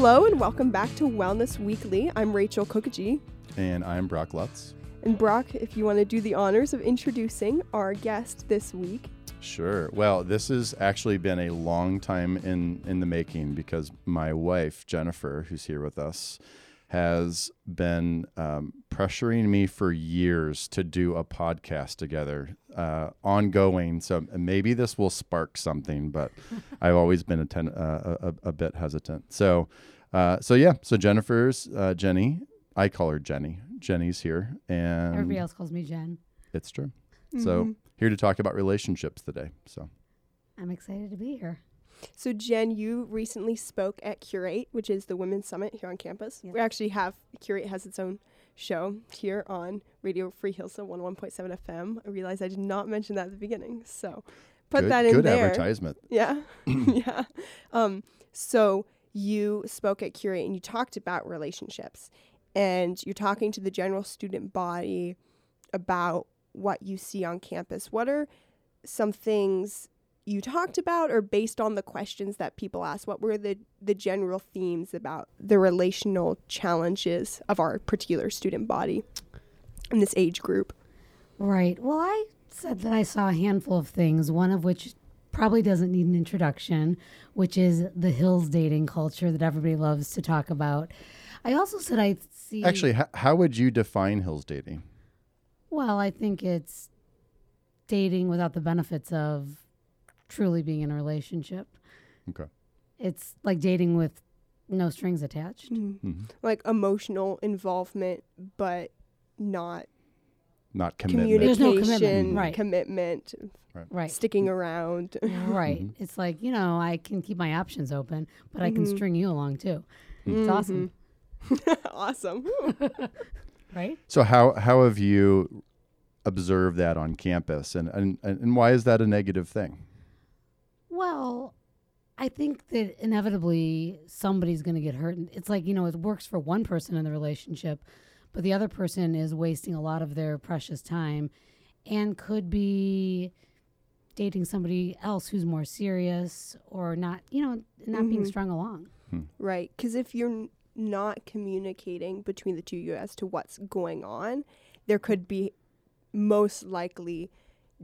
Hello and welcome back to Wellness Weekly. I'm Rachel Kokaji. And I'm Brock Lutz. And Brock, if you want to do the honors of introducing our guest this week. Sure. Well, this has actually been a long time in, in the making because my wife, Jennifer, who's here with us, has been um, pressuring me for years to do a podcast together, uh, ongoing. So maybe this will spark something, but I've always been a, ten, uh, a, a, bit hesitant. So, uh, so yeah. So Jennifer's uh, Jenny. I call her Jenny. Jenny's here, and everybody else calls me Jen. It's true. Mm-hmm. So here to talk about relationships today. So I'm excited to be here. So, Jen, you recently spoke at Curate, which is the Women's Summit here on campus. We actually have Curate has its own show here on Radio Free Hillsdale 101.7 FM. I realized I did not mention that at the beginning, so put good, that in good there. Good advertisement. Yeah, yeah. Um, so you spoke at Curate and you talked about relationships, and you're talking to the general student body about what you see on campus. What are some things you talked about or based on the questions that people asked what were the the general themes about the relational challenges of our particular student body in this age group? Right. Well i said that i saw a handful of things one of which probably doesn't need an introduction which is the hills dating culture that everybody loves to talk about. I also said i see actually how, how would you define hills dating? Well i think it's dating without the benefits of truly being in a relationship. Okay. It's like dating with no strings attached. Mm-hmm. Mm-hmm. Like emotional involvement, but not not commitment. Communication, no commitment. Right. commitment, right. right. sticking around. right. Mm-hmm. It's like, you know, I can keep my options open, but I can mm-hmm. string you along too. Mm-hmm. It's awesome. awesome. right? So how how have you observed that on campus and, and and why is that a negative thing? Well, I think that inevitably somebody's going to get hurt. It's like, you know, it works for one person in the relationship, but the other person is wasting a lot of their precious time and could be dating somebody else who's more serious or not, you know, not mm-hmm. being strung along. Hmm. Right. Because if you're n- not communicating between the two of you as to what's going on, there could be most likely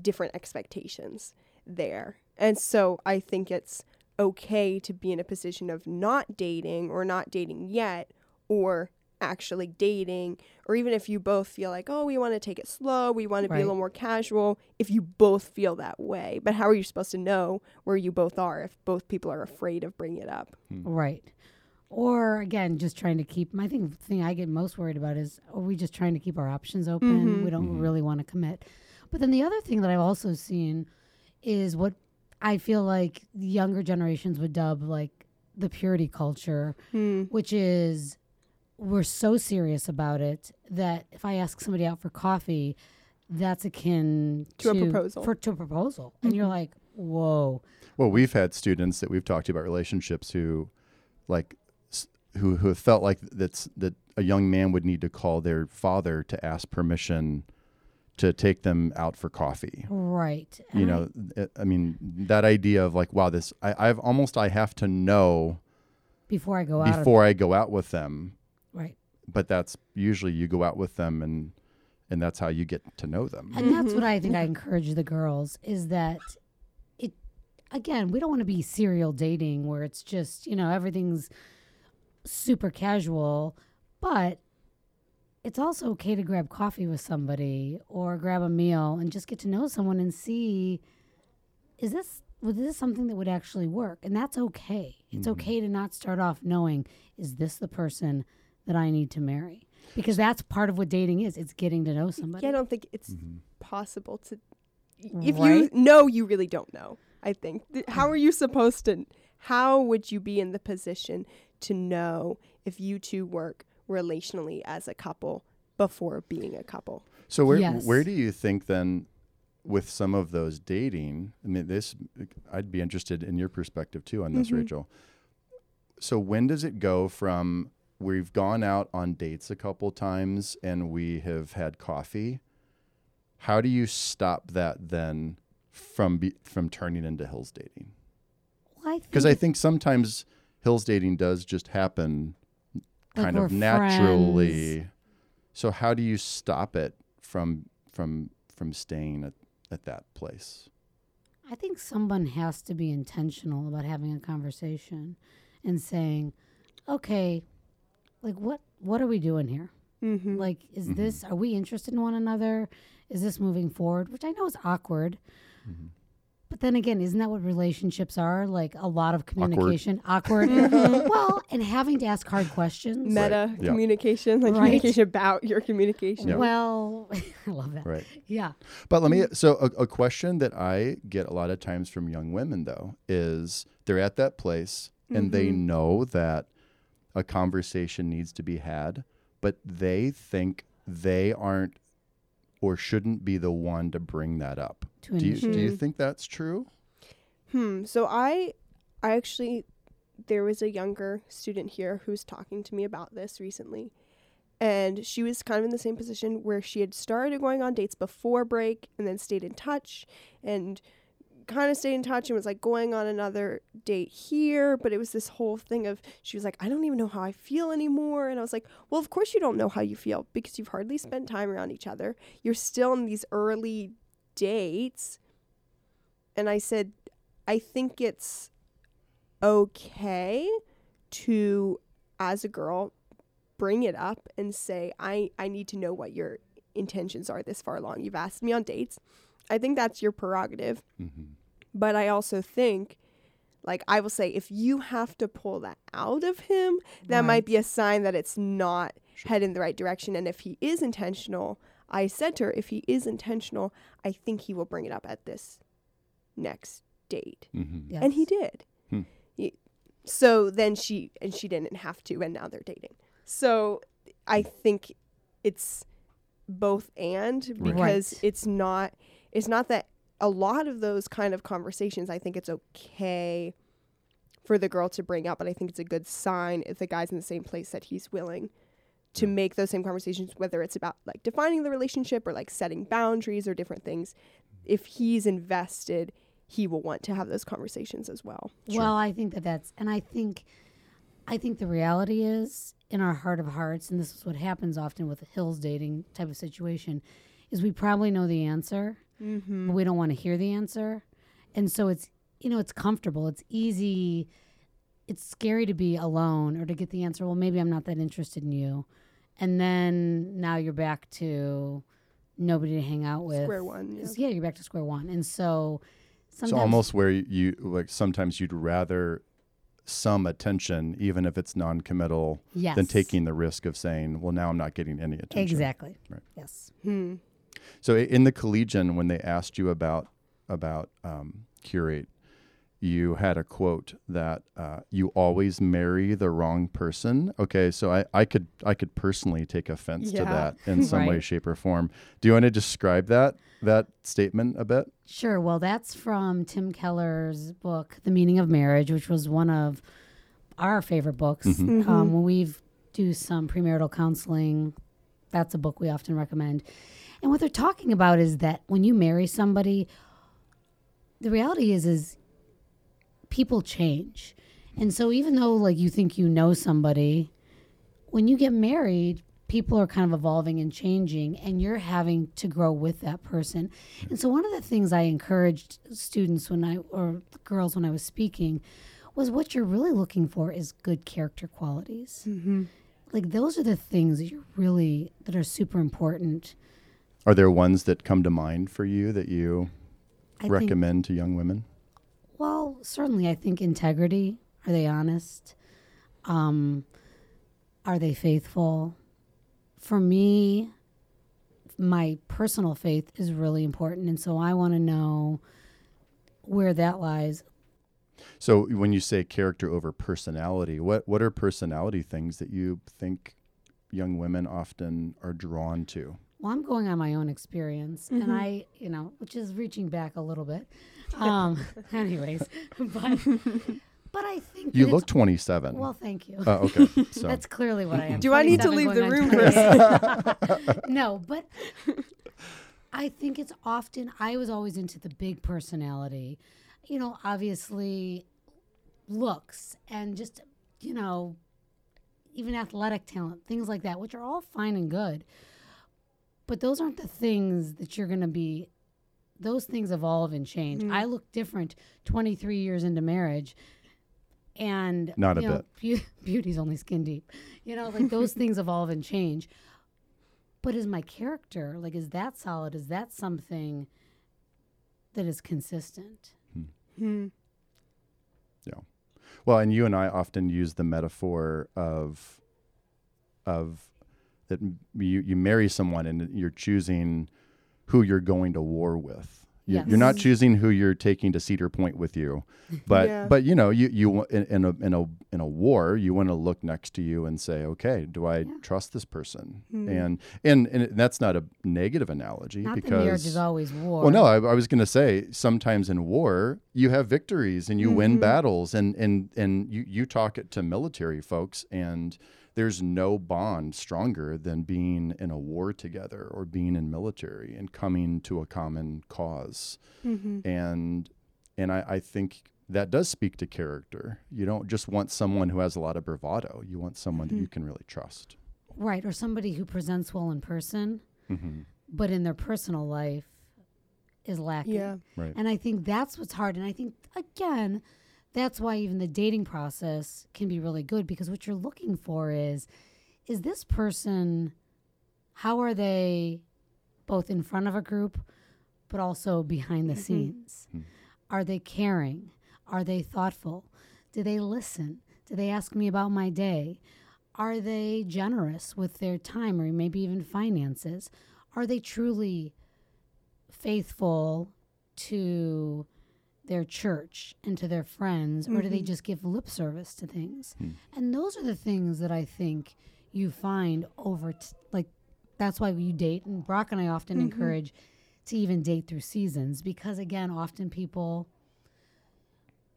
different expectations there. And so I think it's okay to be in a position of not dating or not dating yet or actually dating or even if you both feel like oh we want to take it slow we want to be a little more casual if you both feel that way but how are you supposed to know where you both are if both people are afraid of bringing it up hmm. right or again just trying to keep i think the thing i get most worried about is are we just trying to keep our options open mm-hmm. we don't mm-hmm. really want to commit but then the other thing that i've also seen is what I feel like younger generations would dub like the purity culture, hmm. which is we're so serious about it that if I ask somebody out for coffee, that's akin to, to a proposal. For, to a proposal. Mm-hmm. And you're mm-hmm. like, whoa. Well, we've had students that we've talked to about relationships who, like, who who have felt like that's that a young man would need to call their father to ask permission to take them out for coffee. Right. You uh-huh. know, I, I mean, that idea of like, wow, this, I, I've almost, I have to know before I go out. Before I go out with them. Right. But that's usually you go out with them and, and that's how you get to know them. And that's what I think I encourage the girls is that it, again, we don't want to be serial dating where it's just, you know, everything's super casual, but it's also okay to grab coffee with somebody or grab a meal and just get to know someone and see is this well, this something that would actually work and that's okay it's mm-hmm. okay to not start off knowing is this the person that i need to marry because that's part of what dating is it's getting to know somebody yeah, i don't think it's mm-hmm. possible to if right? you know you really don't know i think how are you supposed to how would you be in the position to know if you two work relationally as a couple before being a couple. So where yes. where do you think then with some of those dating, I mean this I'd be interested in your perspective too on this mm-hmm. Rachel. So when does it go from we've gone out on dates a couple times and we have had coffee? How do you stop that then from be, from turning into hills dating? Well, Because I, I think sometimes hills dating does just happen Like kind of naturally. So how do you stop it from from from staying at, at that place? I think someone has to be intentional about having a conversation and saying, "Okay, like what what are we doing here? Mm-hmm. Like is Mhm. this are we interested in one another? Is this moving forward?" Which I know is awkward. Mhm. But then again, isn't that what relationships are? Like a lot of communication, awkward. well, and having to ask hard questions. Meta yeah. communication, like Right. communication about your communication. Yeah. Well, I love that. Right. Yeah. But let me so a, a question that I get a lot of times from young women though is they're at that place and they Mhm. know that a conversation needs to be had, but they think they aren't or shouldn't be the one to bring that up. Do you do you think that's true? Hmm. So I, I actually, there was a younger student here who was talking to me about this recently, and she was kind of in the same position where she had started going on dates before break and then stayed in touch and kind of stayed in touch and was like going on another date here but it was this whole thing of she was like i don't even know how i feel anymore and i was like well of course you don't know how you feel because you've hardly spent time around each other you're still in these early dates and i said I think it's okay to, as a girl, bring it up and say, I, I need to know what your intentions are this far along. You've asked me on dates. I think that's your prerogative. Mm-hmm. But I also think, like, I will say, if you have to pull that out of him, that might be a sign that it's not Sure. head in the right direction. And if he is intentional, I said to her, if he is intentional, I think he will bring it up at this next date Mm-hmm. Yes. and he did. Hmm. He- so then she and she didn't have to, and now they're dating. So I think it's both and because Right. it's not it's not that a lot of those kind of conversations. I think it's okay for the girl to bring up, but I think it's a good sign if the guy's in the same place that he's willing to Yeah. make those same conversations, whether it's about like defining the relationship or like setting boundaries or different things. If he's invested, he will want to have those conversations as well. Sure. Well, I think that that's, and I think, I think the reality is in our heart of hearts, and this is what happens often with a hills dating type of situation, is we probably know the answer, Mm-hmm. but we don't want to hear the answer, and so it's you know it's comfortable, it's easy, it's scary to be alone or to get the answer. Well, maybe I'm not that interested in you, and then now you're back to nobody to hang out with. Square one. Yeah. Yeah, you're back to square one, and so. Sometimes, So almost where you like sometimes you'd rather some attention, even if it's non-committal, yes. than taking the risk of saying, "Well, now I'm not getting any attention." Exactly. Right. Yes. Hmm. So in the collegian, when they asked you about about um, curate, you had a quote that uh, you always marry the wrong person. Okay, so I, I could I could personally take offense to that in some way, shape, or form. Do you want to describe that that statement a bit? Sure. Well, that's from Tim Keller's book, The Meaning of Marriage, which was one of our favorite books. Mhm. Um, when we do some premarital counseling, that's a book we often recommend. And what they're talking about is that when you marry somebody, the reality is is people change. And so even though like you think you know somebody, when you get married, people are kind of evolving and changing and you're having to grow with that person. And so one of the things I encouraged students when I or girls when I was speaking was what you're really looking for is good character qualities. Mm-hmm. Like those are the things that you're really that are super important. Are there ones that come to mind for you that you I recommend to young women? Well, certainly, I think integrity. Are they honest? Um, are they faithful? For me, my personal faith is really important, and so I want to know where that lies. So when you say character over personality, what what are personality things that you think young women often are drawn to? Well, I'm going on my own experience, Mhm. and I, you know, which is reaching back a little bit. Um, anyways, but but I think You look 27. well. Thank you. Uh, okay, so That's clearly what I am. Do I need to leave the room for no, but I think it's often, I was always into the big personality. You know, obviously, looks and just you know, even athletic talent, things like that, which are all fine and good. But those aren't the things that you're going to be. Those things evolve and change. Mm. I look different 23 years into marriage, and Not a you know, beau- beauty's only skin deep. You know, like those things evolve and change. But is my character like is that solid? Is that something that is consistent? Hmm. Well, and you and I often use the metaphor of of that you you marry someone and you're choosing who you're going to war with. You- You're not choosing who you're taking to Cedar Point with you, but Yeah. but you know you you in, in a in a in a war you want to look next to you and say okay do I Yeah. trust this person Hmm. and and and that's not a negative analogy Not because marriage is always war. well, no, I, I was going to say sometimes in war you have victories and you win Mhm. battles, and and and you you talk it to military folks, and there's no bond stronger than being in a war together or being in military and coming to a common cause, Mhm. and and I, I think that does speak to character. You don't just want someone who has a lot of bravado. You want someone that Mhm. you can really trust. right, or somebody who presents well in person, hmm but in their personal life is lacking. Yeah. Right. And I think that's what's hard. And I think, again, that's why even the dating process can be really good because what you're looking for is is this person, how are they both in front of a group, but also behind the Mhm. scenes? Mhm. Are they caring? Are they thoughtful? Do they listen? Do they ask me about my day? Are they generous with their time or maybe even finances? Are they truly faithful to their church and to their friends, or do they Mhm. just give lip service to things? Hmm. And those are the things that I think you find over, t- like, that's why you date. And Brock and I often Mhm. encourage to even date through seasons because, again, often people,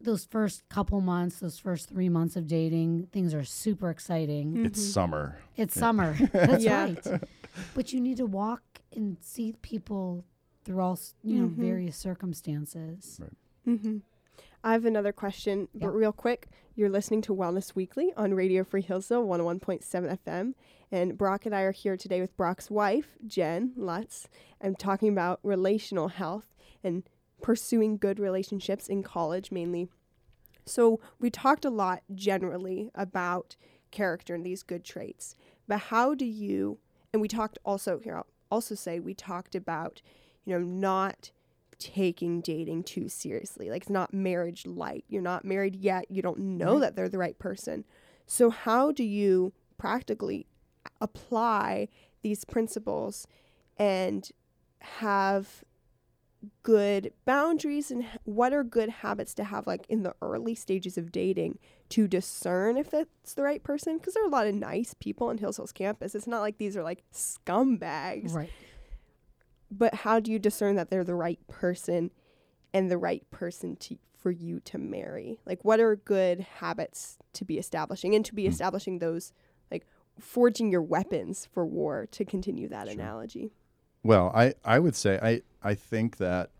those first couple months, those first three months of dating, things are super exciting. It's Mhm. summer. It's summer. That's Yeah. right. But you need to walk and see people through all, you know, Mhm. various circumstances. Hmm I have another question, Yeah. but real quick. You're listening to Wellness Weekly on Radio Free Hillsdale 101.7 FM. And Brock and I are here today with Brock's wife, Jen Lutz, and talking about relational health and pursuing good relationships in college mainly. So, we talked a lot generally about character and these good traits. But how do you, and we talked also, here, I'll also say, we talked about, you know, not taking dating too seriously. Like it's not marriage light. You're not married yet. You don't know that they're the right person. So how do you practically apply these principles and have good boundaries and what are good habits to have like in the early stages of dating to discern if it's the right person because there are a lot of nice people in Hills Hills campus. It's not like these are like scumbags Right. But how do you discern that they're the right person and the right person to for you to marry like what are good habits to be establishing and to be Hmm. establishing those like forging your weapons for war to continue that Sure. analogy Well, I, I would say I, I think that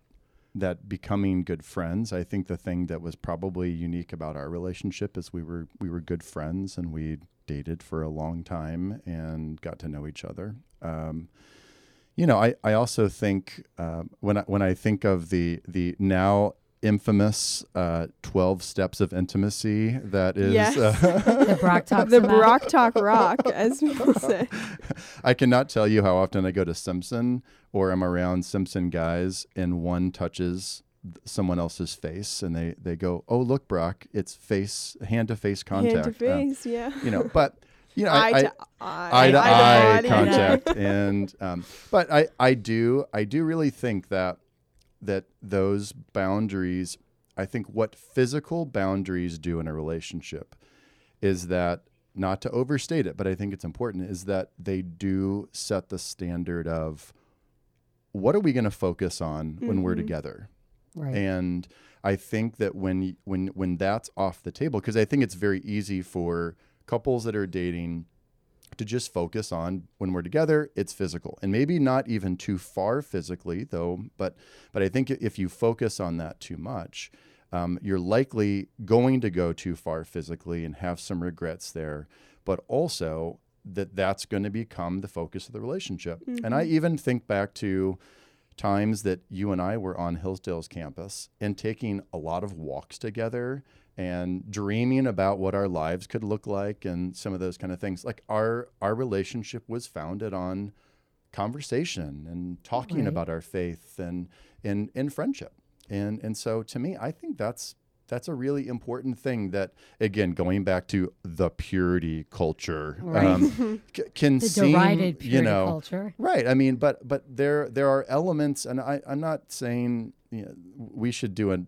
that becoming good friends, I think the thing that was probably unique about our relationship is we were we were good friends and we dated for a long time and got to know each other. Um, you know, I, I also think um, when I when I think of the the now infamous uh, twelve steps of intimacy that is Yes. uh, The Brock talks the about. brock talk rock as people say I cannot tell you how often I go to Simpson or I'm around Simpson guys and one touches someone else's face and they, they go, Oh, look, Brock, it's face, hand to face contact. hand to Uh, face yeah you know, but, you know, eye I, to I, eye eye to eye body. contact. and, um, but I, I do, I do really think that, that those boundaries, I think what physical boundaries do in a relationship is that not to overstate it, but I think it's important is that they do set the standard of what are we going to focus on when we're Mhm. together. Right. And I think that when when when that's off the table, because I think it's very easy for couples that are dating to just focus on when we're together, it's physical, and maybe not even too far physically, though. But but I think if you focus on that too much, um, you're likely going to go too far physically and have some regrets there, but also that that's going to become the focus of the relationship. And I even think back to times that you and I were on Hillsdale's campus and taking a lot of walks together and dreaming about what our lives could look like and some of those kind of things. Like our our relationship was founded on conversation and talking Right. about our faith and in and friendship. And and so to me, I think that's that's a really important thing that again going back to the purity culture Right. um, c- can The seem derided purity you know culture. Right. I mean, but but there there are elements, and I I'm not saying you know, we should do a,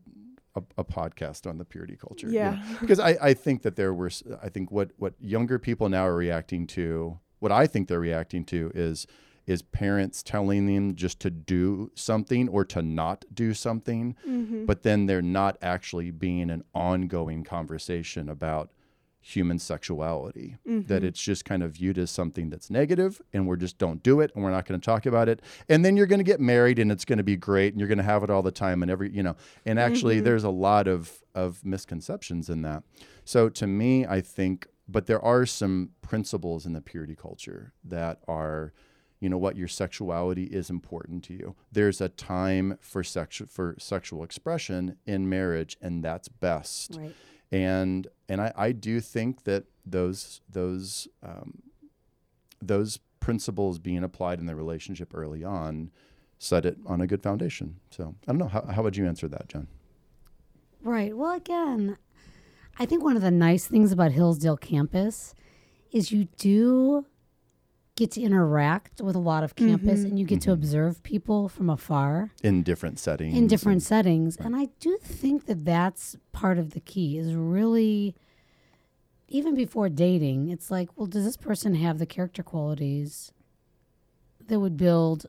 a a podcast on the purity culture. you know, Yeah. because I I think that there were I think what what younger people now are reacting to, what I think they're reacting to is is parents telling them just to do something or to not do something, Mm-hmm. but then they're not actually being an ongoing conversation about human sexuality that mm-hmm. it's just kind of viewed as something that's negative and we're just don't do it and we're not going to talk about it. And then you're going to get married and it's going to be great and you're going to have it all the time and every you know. And actually mm-hmm. there's a lot of of misconceptions in that. So to me i think but there are some principles in the purity culture that are you know what your sexuality is important to you. There's a time for sexual for sexual expression in marriage and that's best. Right. And and I, I do think that those those um, those principles being applied in the relationship early on set it on a good foundation. So I don't know how how would you answer that, Jen? Right. Well, again, I think one of the nice things about Hillsdale campus is you do get to interact with a lot of campus mm-hmm. and you get to mm-hmm. observe people from afar In different settings, in different and- settings. And I do think that that's part of the key is really even before dating, it's like, well, does this person have the character qualities that would build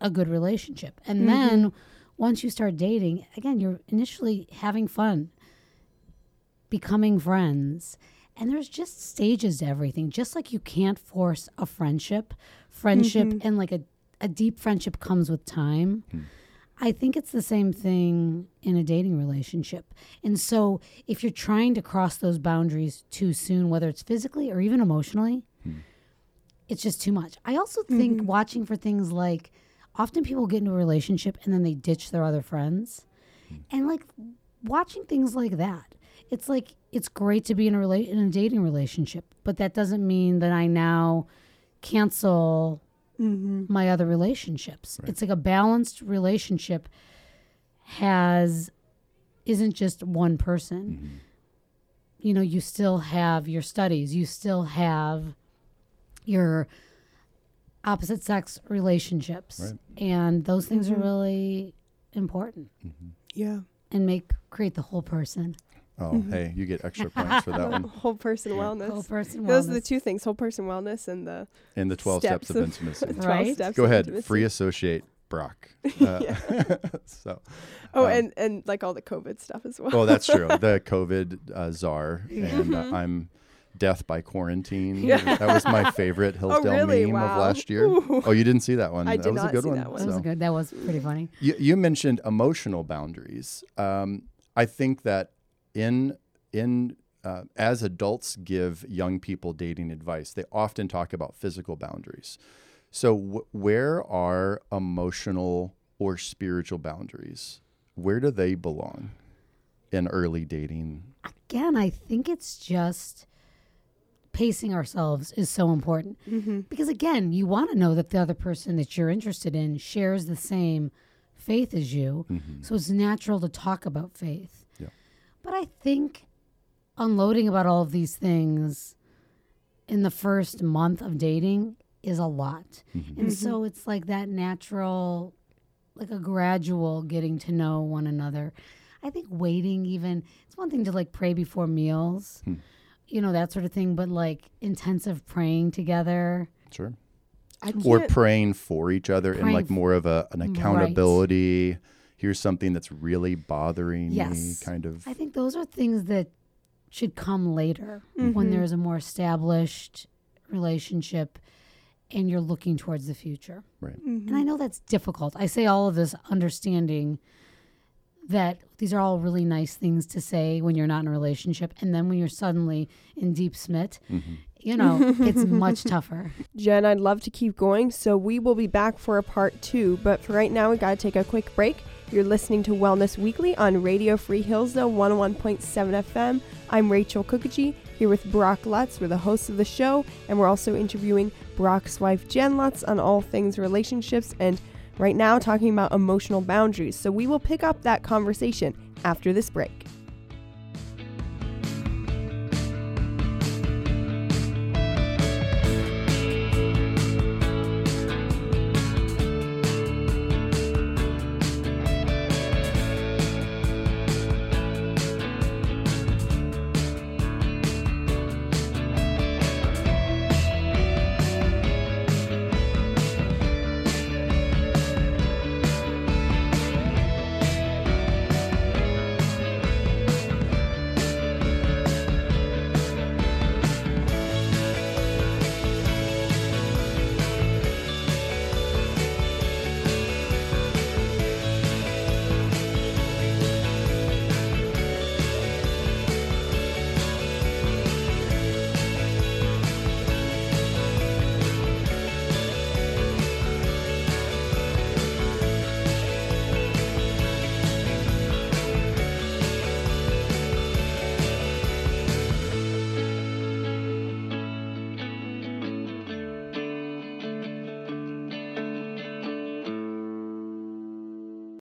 a good relationship? And mm-hmm. then once you start dating, again, you're initially having fun, becoming friends. And there's just stages to everything. Just like you can't force a friendship, friendship mm-hmm. and like a, a deep friendship comes with time. Hmm. I think it's the same thing in a dating relationship. And so if you're trying to cross those boundaries too soon, whether it's physically or even emotionally, hmm. it's just too much. I also think mm-hmm. watching for things like often people get into a relationship and then they ditch their other friends. Hmm. And like watching things like that. It's like it's great to be in a rela- in a dating relationship, but that doesn't mean that I now cancel mm-hmm. my other relationships. It's like a balanced relationship has isn't just one person. Mm-hmm. You know, you still have your studies, you still have your opposite sex relationships. Right. And those things are mm-hmm. really important Yeah. and make create the whole person. Oh, hey, you get extra points for that one. Whole person wellness. Whole person Those are the two things: whole person wellness and the In the twelve steps, Steps of of- intimacy. 12 Right. steps. Go of ahead, intimacy. free associate Brock. Uh, so, Oh, um, and and like all the COVID stuff as well. oh, that's true. The COVID uh, czar, and uh, Mhm. I'm death by quarantine. Yeah. That was my favorite Hillsdale really? meme Wow. of last year. Ooh. Oh, you didn't see that one? I that did was a not good see one. that one. That was good. That was pretty funny. You, you mentioned emotional boundaries. Um, I think that in in uh, as adults give young people dating advice, they often talk about physical boundaries. So w- where are emotional or spiritual boundaries? Where do they belong in early dating? Again, I think it's just pacing ourselves is so important. Mm-hmm. Because again, you want to know that the other person that you're interested in shares the same faith as you. So it's natural to talk about faith. Yeah. But I think unloading about all of these things in the first month of dating is a lot. Mm-hmm. And mm-hmm. so it's like that natural, like a gradual getting to know one another. I think waiting, even, it's one thing to like pray before meals, hmm. you know, that sort of thing, but like intensive praying together. Sure. I Or praying for each other in like more of a, an accountability. Here's something that's really bothering me, kind of. I think those are things that should come later when Mhm. there's a more established relationship and you're looking towards the future. Right. And I know that's difficult. I say all of this understanding that these are all really nice things to say when you're not in a relationship. And then when you're suddenly in deep smit, Mm-hmm. You know, it's much tougher. Jen, I'd love to keep going, so we will be back for a part two. But for right now, we got to take a quick break. You're listening to Wellness Weekly on Radio Free Hillsdale 101.7 FM. I'm Rachel Kukaji here with Brock Lutz. We're the hosts of the show, and we're also interviewing Brock's wife, Jen Lutz, on all things relationships and right now talking about emotional boundaries. So we will pick up that conversation after this break.